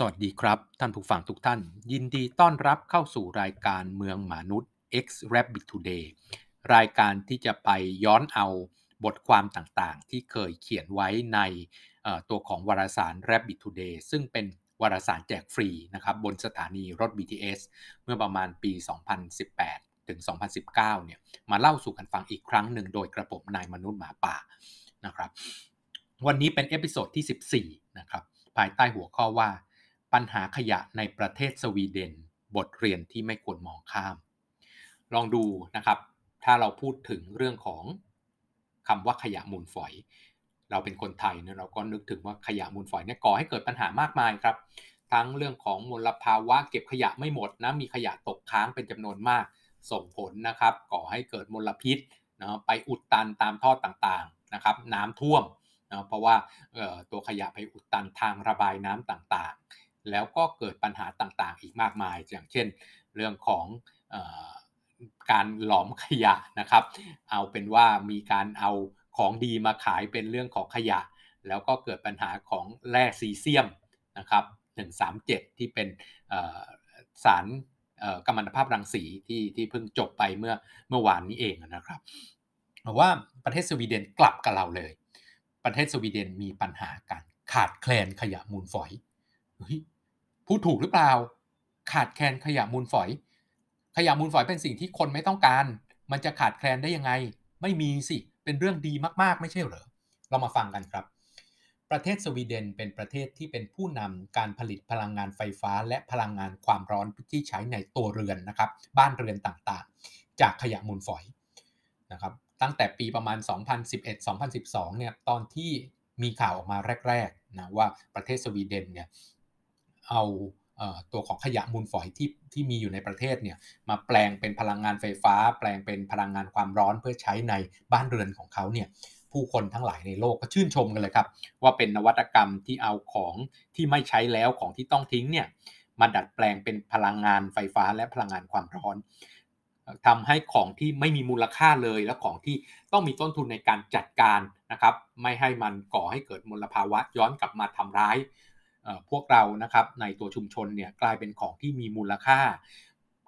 สวัสดีครับ ท่านผู้ฟังทุกท่าน ยินดีต้อนรับเข้าสู่รายการเมืองมนุษย์ X Rabbit Today รายการที่จะไปย้อนเอาบทความต่างๆ ที่เคยเขียนไว้ในตัวของวารสาร Rabbit Today ซึ่งเป็นวารสารแจกฟรีนะครับบนสถานีรถ BTS เมื่อประมาณปี 2018 ถึง 2019 เนี่ยมาเล่าสู่กันฟังอีกครั้งหนึ่งโดยกระผมนายมนุษย์หมาป่านะครับ วันนี้เป็น episode ที่ 14 นะครับภายใต้หัวข้อว่า ปัญหาขยะในประเทศสวีเดน บทเรียนที่ไม่ควรมองข้าม ลองดูนะครับ ถ้าเราพูดถึงเรื่องของคำว่าขยะมูลฝอย เราเป็นคนไทยเนี่ยเราก็นึกถึงว่าขยะมูลฝอยเนี่ยก่อให้เกิดปัญหามากมายครับ ทั้งเรื่องของมลภาวะเก็บขยะไม่หมดนะ มีขยะตกค้างเป็นจำนวนมาก ส่งผลนะครับ ก่อให้เกิดมลพิษนะไปอุดตันตามท่อต่างๆนะครับ น้ำท่วมนะเพราะว่าตัวขยะไปอุดตันทางระบายน้ำต่างๆ แล้วก็เกิดปัญหาต่างๆ อีกมากมาย อย่างเช่น เรื่องของอการหลอมขยะนะครับ เอาเป็นว่ามีการเอาของดีมาขายเป็นเรื่องของขยะ แล้วก็เกิดปัญหาของแร่ซีเซียมนะครับ137 ที่เป็นสารกัมมันตภาพรังสีที่ที่เพิ่งจบไปเมื่อเมื่อวานนี้เองนะครับว่าประเทศสวีเดนกลับกับเราเลย ประเทศสวีเดนมีปัญหาการขาดแคลนขยะมูลฝอย พูดถูกหรือเปล่า ขาดแคลนขยะมูลฝอย ขยะมูลฝอยเป็นสิ่งที่คนไม่ต้องการ มันจะขาดแคลนได้ยังไง ไม่มีสิ เป็นเรื่องดีมากๆ ไม่ใช่เหรอ เรามาฟังกันครับ ประเทศสวีเดนเป็นประเทศที่เป็นผู้นำการผลิตพลังงานไฟฟ้า และพลังงานความร้อนที่ใช้ในตัวเรือนนะครับ บ้านเรือนต่างๆ จากขยะมูลฝอยนะครับ ตั้งแต่ปีประมาณ 2011-2012 เนี่ย ตอนที่มีข่าวออกมาแรกๆนะว่าประเทศสวีเดนเนี่ย เอาตัวของขยะมูลฝอยที่ที่มีอยู่ในประเทศเนี่ยมาแปลงเป็นพลังงานไฟฟ้า แปลงเป็นพลังงานความร้อนเพื่อใช้ในบ้านเรือนของเขาเนี่ยผู้คนทั้งหลายในโลกก็ชื่นชมกันเลยครับ ว่าเป็นนวัตกรรมที่เอาของที่ไม่ใช้แล้วของที่ต้องทิ้งเนี่ยมาดัดแปลงเป็นพลังงานไฟฟ้าและพลังงานความร้อนทำให้ของที่ไม่มีมูลค่าเลยและของที่ต้องมีต้นทุนในการจัดการนะครับ ไม่ให้มันก่อให้เกิดมลภาวะย้อนกลับมาทำร้าย พวกเรานะครับในตัวชุมชนเนี่ยกลายเป็นของที่มีมูลค่า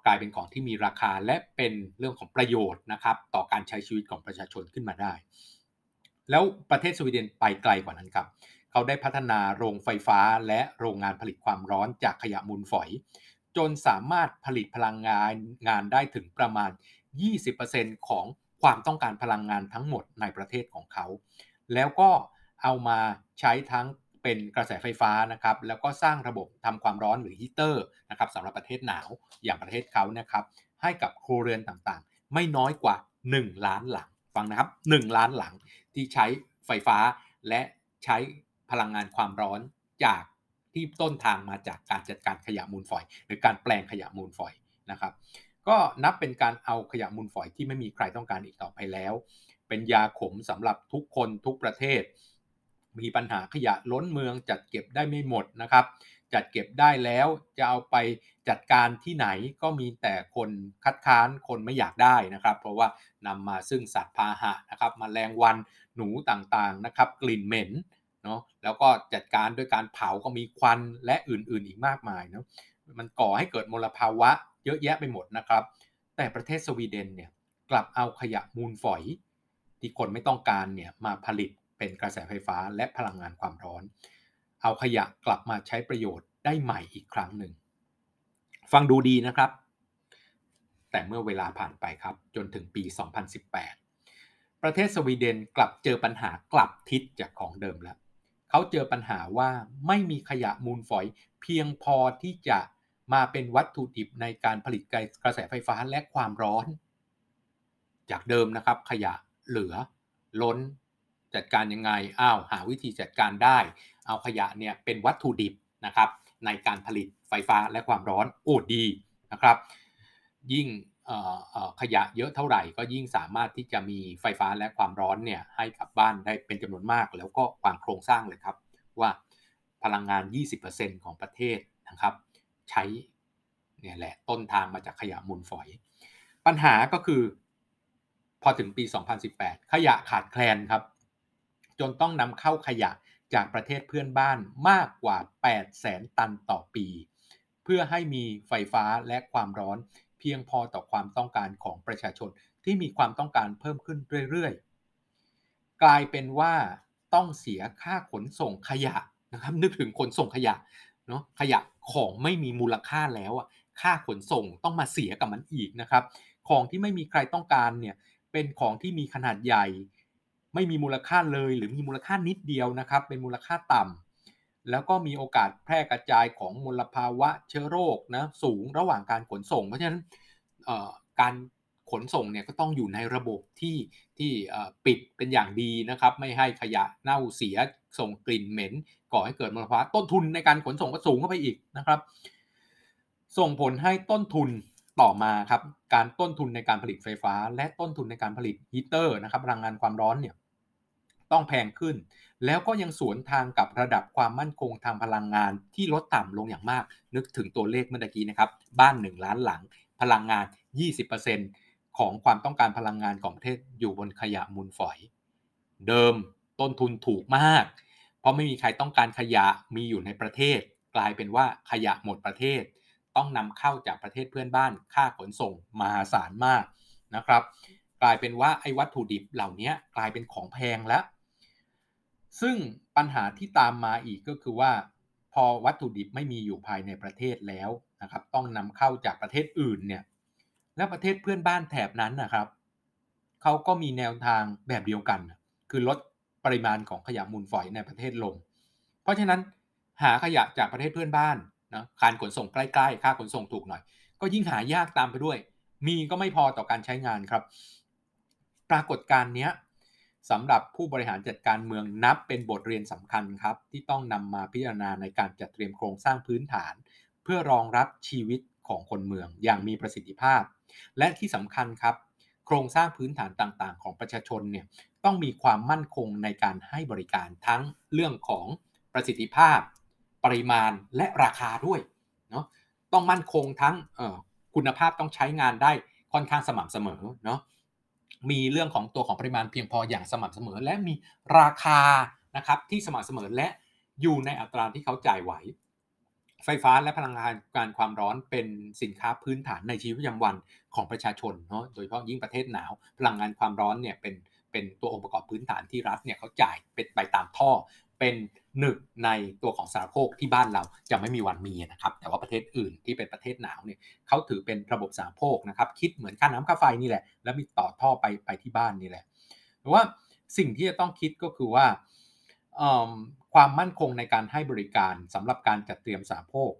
กลายเป็นของที่มีราคาและเป็นเรื่องของประโยชน์นะครับต่อการใช้ชีวิตของประชาชนขึ้นมาได้ แล้วประเทศสวีเดนไปไกลกว่านั้นครับเขาได้พัฒนาโรงไฟฟ้าและโรงงานผลิตความร้อนจากขยะมูลฝอย จนสามารถผลิตพลังงานงานได้ถึงประมาณ 20%ของความต้องการพลังงานทั้งหมดในประเทศของเขา แล้วก็เอามาใช้ทั้ง เป็นกระแสไฟฟ้านะครับแล้วก็สร้างระบบทำความร้อนหรือฮีเตอร์นะครับสำหรับประเทศหนาวอย่างประเทศเขานะครับให้กับครัวเรือนต่างๆ ไม่น้อยกว่า 1 ล้านหลังฟังนะครับ 1 ล้านหลังที่ใช้ไฟฟ้าและใช้พลังงานความร้อนจากที่ต้นทางมาจากการจัดการขยะมูลฝอย หรือการแปลงขยะมูลฝอยนะครับก็นับเป็นการเอาขยะมูลฝอยที่ไม่มีใครต้องการอีกต่อไปแล้ว เป็นยาขมสำหรับทุกคนทุกประเทศ มีปัญหาขยะล้นเมืองจัดเก็บได้ไม่หมดนะครับ จัดเก็บได้แล้วจะเอาไปจัดการที่ไหนก็มีแต่คนคัดค้านคนไม่อยากได้นะครับ เพราะว่านำมาซึ่งสัตว์พาหะนะครับมแมลงวันหนูต่างๆนะครับ กลิ่นเหม็นเนาะแล้วก็จัดการด้วยการเผาก็มีควันและอื่นๆอีกมากมายเนาะมันก่อให้เกิดมลภาวะเยอะแยะไปหมดนะครับ แต่ประเทศสวีเดนเนี่ยกลับเอาขยะมูลฝอย ที่คนไม่ต้องการเนี่ยมาผลิต เป็นกระแสไฟฟ้าและพลังงานความร้อน เอาขยะกลับมาใช้ประโยชน์ได้ใหม่อีกครั้งหนึ่ง ฟังดูดีนะครับ แต่เมื่อเวลาผ่านไปครับจนถึงปี 2018 ประเทศสวีเดนกลับเจอปัญหากลับทิศจากของเดิมแล้วเขาเจอปัญหาว่าไม่มีขยะมูลฝอยเพียงพอที่จะมาเป็นวัตถุดิบในการผลิตกระแสไฟฟ้าและความร้อน จากเดิมนะครับขยะเหลือล้น จัดการยังไงอ้าวหาวิธีจัดการได้ เอาขยะเนี่ยเป็นวัตถุดิบนะครับในการผลิตไฟฟ้าและความร้อนโอ้ดีนะครับ ยิ่งขยะเยอะเท่าไหร่ก็ยิ่งสามารถที่จะมีไฟฟ้าและความร้อนเนี่ยให้กับบ้านได้เป็นจำนวนมาก แล้วก็วางโครงสร้างเลยครับ ว่าพลังงาน 20%ของประเทศนะครับใช้เนี่ยแหละต้นทางมาจากขยะมูลฝอย ปัญหาก็คือ พอถึงปี 2018 ขยะขาดแคลนครับ จนต้องนำเข้าขยะจากประเทศเพื่อนบ้านมากกว่า8แสนตันต่อปี เพื่อให้มีไฟฟ้าและความร้อนเพียงพอต่อความต้องการของประชาชนที่มีความต้องการเพิ่มขึ้นเรื่อยๆ กลายเป็นว่าต้องเสียค่าขนส่งขยะนะครับนึกถึงขนส่งขยะเนาะขยะของไม่มีมูลค่าแล้วอะค่าขนส่งต้องมาเสียกับมันอีกนะครับ ของที่ไม่มีใครต้องการเนี่ยเป็นของที่มีขนาดใหญ่ ไม่มีมูลค่าเลย หรือมีมูลค่านิดเดียวนะครับ เป็นมูลค่าต่ำแล้วก็มีโอกาสแพร่กระจายของมลภาวะเชื้อโรคนะสูงระหว่างการขนส่ง เพราะฉะนั้นการขนส่งเนี่ยก็ต้องอยู่ในระบบที่ที่ปิดเป็นอย่างดีนะครับ ไม่ให้ขยะเน่าเสียส่งกลิ่นเหม็น ก่อให้เกิดมลภาวะต้นทุนในการขนส่งก็สูงเข้าไปอีกนะครับ ส่งผลให้ต้นทุนต่อมาครับการต้นทุนในการผลิตไฟฟ้า และต้นทุนในการผลิตฮีเตอร์นะครับพลังงานความร้อนเนี่ย ต้องแพงขึ้น แล้วก็ยังสวนทางกับระดับความมั่นคงทางพลังงานที่ลดต่ำลงอย่างมาก นึกถึงตัวเลขเมื่อกี้นะครับ บ้าน 1 ล้านหลัง พลังงาน 20%ของความต้องการพลังงานของประเทศอยู่บนขยะมูลฝอย เดิมต้นทุนถูกมาก เพราะไม่มีใครต้องการขยะมีอยู่ในประเทศ กลายเป็นว่าขยะหมดประเทศ ต้องนำเข้าจากประเทศเพื่อนบ้านค่าขนส่งมหาศาลมากนะครับกลายเป็นว่าไอ้วัตถุดิบเหล่านี้กลายเป็นของแพงแล้ว ซึ่งปัญหาที่ตามมาอีกก็คือว่าพอวัตถุดิบไม่มีอยู่ภายในประเทศแล้วนะครับต้องนำเข้าจากประเทศอื่นเนี่ยแล้วประเทศเพื่อนบ้านแถบนั้นนะครับเขาก็มีแนวทางแบบเดียวกัน คือลดปริมาณของขยะมูลฝอยในประเทศลง เพราะฉะนั้นหาขยะจากประเทศเพื่อนบ้านนะการขนส่งใกล้ๆ ค่าขนส่งถูกหน่อย ก็ยิ่งหายากตามไปด้วย มีก็ไม่พอต่อการใช้งานครับ ปรากฏการณ์นี้ สำหรับผู้บริหารจัดการเมืองนับเป็นบทเรียนสำคัญครับ ที่ต้องนำมาพิจารณาในการจัดเตรียมโครงสร้างพื้นฐาน เพื่อรองรับชีวิตของคนเมืองอย่างมีประสิทธิภาพ และที่สำคัญครับ โครงสร้างพื้นฐานต่างๆ ของประชาชนเนี่ยต้องมีความมั่นคงในการให้บริการทั้งเรื่องของประสิทธิภาพ ปริมาณและราคาด้วยเนาะต้องมั่นคงทั้งคุณภาพต้องใช้งานได้ค่อนข้างสม่ำเสมอเนาะ มีเรื่องของตัวของปริมาณเพียงพออย่างสม่ำเสมอ และมีราคานะครับที่สม่ำเสมอและอยู่ในอัตราที่เขาจ่ายไหว ไฟฟ้าและพลังงานการความร้อนเป็นสินค้าพื้นฐานในชีวิตประจำวันของประชาชนเนาะโดยเฉพาะยิ่งประเทศหนาว พลังงานความร้อนเนี่ยเป็นเป็นตัวองค์ประกอบพื้นฐานที่รัฐเนี่ยเขาจ่ายเป็นไปตามท่อ เป็นหนึ่งในตัวของสารโภคที่บ้านเราจะไม่มีวันมีนะครับแต่ว่าประเทศอื่นที่เป็นประเทศหนาวเนี่ยเขาถือเป็นระบบสารโภคนะครับคิดเหมือนค่าน้ำค่าไฟนี่แหละ แล้วมีต่อท่อไปไปที่บ้านนี่แหละหรือว่าสิ่งที่จะต้องคิดก็คือว่าความมั่นคงในการให้บริการสำหรับการจัดเตรียมสารโภค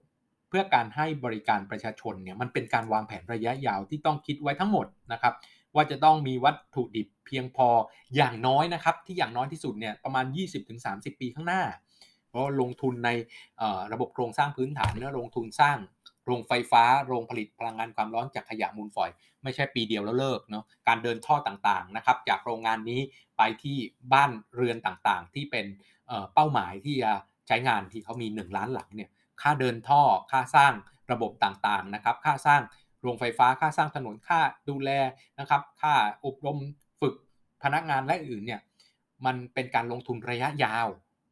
เพื่อการให้บริการประชาชนเนี่ยมันเป็นการวางแผนระยะยาวที่ต้องคิดไว้ทั้งหมดนะครับ ว่าจะต้องมีวัตถุดิบเพียงพออย่างน้อยนะครับ ที่อย่างน้อยที่สุดเนี่ยประมาณ 20-30 ปีข้างหน้า เพราะลงทุนในระบบโครงสร้างพื้นฐานและลงทุนสร้างโรงไฟฟ้าโรงผลิตพลังงานความร้อนจากขยะมูลฝอย ไม่ใช่ปีเดียวแล้วเลิกเนาะการเดินท่อต่างๆนะครับ จากโรงงานนี้ไปที่บ้านเรือนต่างๆ ที่เป็นเป้าหมายที่จะใช้งานที่เขามี 1 ล้านหลังเนี่ยค่าเดินท่อค่าสร้างระบบต่างๆนะครับ ค่าสร้าง โรงไฟฟ้าค่าสร้างถนนค่าดูแลนะครับค่าอบรมฝึกพนักงานและอื่นเนี่ยมันเป็นการลงทุนระยะยาว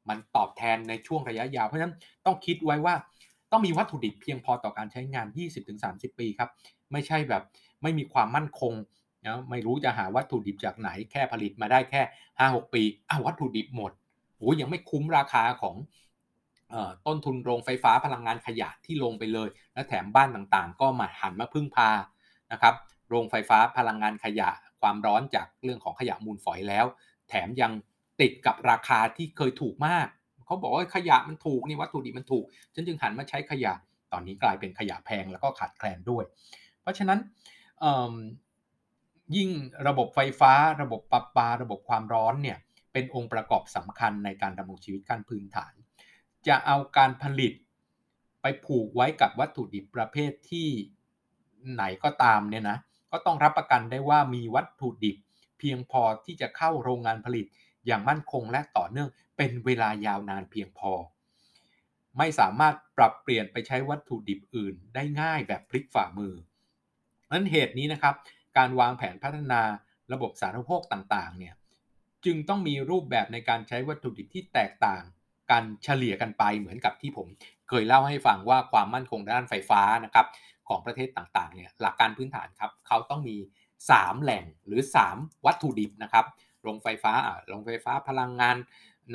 มันตอบแทนในช่วงระยะยาว เพราะฉะนั้นต้องคิดไว้ว่าต้องมีวัตถุดิบเพียงพอต่อการใช้งาน 20-30 ปีครับ ไม่ใช่แบบไม่มีความมั่นคงนะไม่รู้จะหาวัตถุดิบจากไหนแค่ผลิตมาได้แค่ 5-6 ปีอ้าววัตถุดิบหมดโอ้ยังไม่คุ้มราคาของ ต้นทุนโรงไฟฟ้าพลังงานขยะที่ลงไปเลย และแถมบ้านต่างๆ ก็มาหันมาพึ่งพานะครับโรงไฟฟ้าพลังงานขยะความร้อนจากเรื่องของขยะมูลฝอยแล้ว แถมยังติดกับราคาที่เคยถูกมากเขาบอกว่าขยะมันถูกนี่วัตถุดิบมันถูกฉันจึงหันมาใช้ขยะตอนนี้กลายเป็นขยะแพงแล้วก็ขาดแคลนด้วย เพราะฉะนั้นยิ่งระบบไฟฟ้าระบบปรับปา ระบบความร้อนเนี่ยเป็นองค์ประกอบสำคัญในการดำรงชีวิตขั้นพื้นฐาน จะเอาการผลิตไปผูกไว้กับวัตถุดิบประเภทที่ไหนก็ตามเนี่ยนะก็ต้องรับประกันได้ว่ามีวัตถุดิบ เพียงพอที่จะเข้าโรงงานผลิตอย่างมั่นคงและต่อเนื่องเป็นเวลายาวนานเพียงพอ ไม่สามารถปรับเปลี่ยนไปใช้วัตถุดิบอื่น ได้ง่ายแบบพลิกฝ่ามือนั้นเหตุนี้นะครับ การวางแผนพัฒนาระบบสาธารณูปโภคต่างๆเนี่ยจึงต้องมีรูปแบบในการใช้วัตถุดิบที่แตกต่าง กันเฉลี่ยกันไปเหมือนกับที่ผมเคยเล่าให้ฟังว่าความมั่นคงด้านไฟฟ้านะครับของประเทศต่างๆเนี่ยหลักการพื้นฐานครับเขาต้องมี 3 แหล่งหรือ 3 วัตถุดิบนะครับโรงไฟฟ้าโรงไฟฟ้าพลังงาน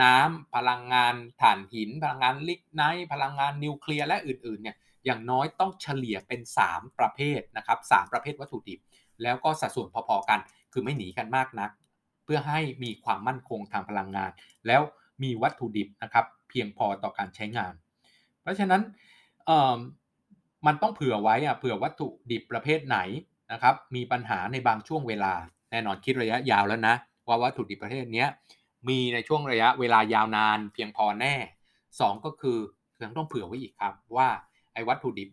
น้ำพลังงานถ่านหิน พลังงานลิกไนท์พลังงานนิวเคลียร์และอื่นๆเนี่ยอย่างน้อยต้องเฉลี่ยเป็น 3 ประเภทนะครับ3ประเภทวัตถุดิบ แล้วก็สัดส่วนพอๆกัน คือไม่หนีกันมากนัก เพื่อให้มีความมั่นคงทางพลังงาน แล้ว มีวัตถุดิบนะครับเพียงพอต่อการใช้งาน เพราะฉะนั้นมันต้องเผื่อไว้อะเผื่อวัตถุดิบประเภทไหนนะครับมีปัญหาในบางช่วงเวลา แน่นอนคิดระยะยาวแล้วนะว่าวัตถุดิบประเภทนี้มีในช่วงระยะเวลายาวนานเพียงพอแน่ 2 ก็คือยังต้องเผื่อไว้อีกครับว่าไอ้วัตถุดิบ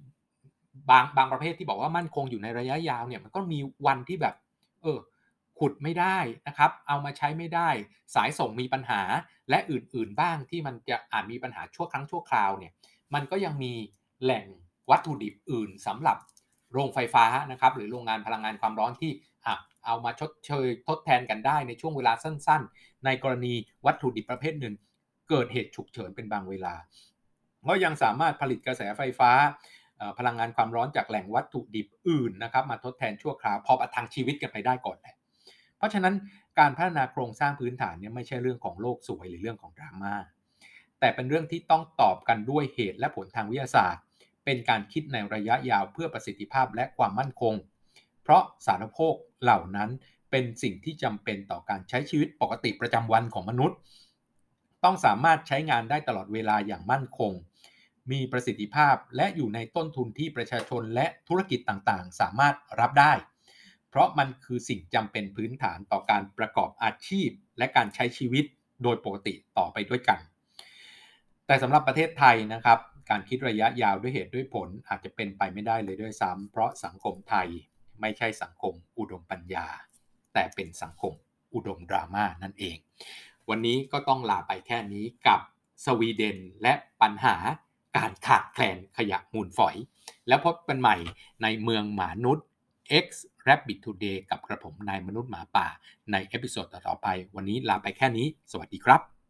บางบางประเภทที่บอกว่ามั่นคงอยู่ในระยะยาวเนี่ยมันก็มีวันที่แบบ เออ ขุดไม่ได้นะครับ เอามาใช้ไม่ได้ สายส่งมีปัญหาและอื่นๆบ้างที่มันจะอาจมีปัญหาชั่วครั้งชั่วคราวเนี่ยมันก็ยังมีแหล่งวัตถุดิบอื่นสำหรับโรงไฟฟ้านะครับหรือโรงงานพลังงานความร้อนที่เอามาชดเชยทดแทนกันได้ในช่วงเวลาสั้น ๆ ในกรณีวัตถุดิบประเภทหนึ่ง เกิดเหตุฉุกเฉินเป็นบางเวลาก็ยังสามารถผลิตกระแสไฟฟ้าพลังงานความร้อนจากแหล่งวัตถุดิบอื่นนะครับมาทดแทนชั่วคราวพอประทังชีวิตกันไปได้ก่อนแหละ เพราะฉะนั้นการพัฒนาโครงสร้างพื้นฐานเนี่ยไม่ใช่เรื่องของโลกสวยหรือเรื่องของดราม่าแต่เป็นเรื่องที่ต้องตอบกันด้วยเหตุและผลทางวิทยาศาสตร์ เป็นการคิดในระยะยาวเพื่อประสิทธิภาพและความมั่นคง เพราะสารโภคเหล่านั้นเป็นสิ่งที่จำเป็นต่อการใช้ชีวิตปกติประจำวันของมนุษย์ ต้องสามารถใช้งานได้ตลอดเวลาอย่างมั่นคง มีประสิทธิภาพและอยู่ในต้นทุนที่ประชาชนและธุรกิจต่างๆ สามารถรับได้ เพราะมันคือสิ่งจำเป็นพื้นฐานต่อการประกอบอาชีพ และการใช้ชีวิตโดยปกติต่อไปด้วยกัน แต่สำหรับประเทศไทยนะครับ การคิดระยะยาวด้วยเหตุด้วยผลอาจจะเป็นไปไม่ได้เลยด้วยซ้ำเพราะสังคมไทยไม่ใช่สังคมอุดมปัญญา แต่เป็นสังคมอุดมดราม่านั่นเอง วันนี้ก็ต้องลาไปแค่นี้กับสวีเดนและปัญหาการขาดแคลนขยะมูลฝอย แล้วพบกันใหม่ในเมืองหมานุษย์ X Rabbit Today กับกระผมนายมนุษย์หมาป่าในเอพิโซดต่อไป วันนี้ลาไปแค่นี้ สวัสดีครับ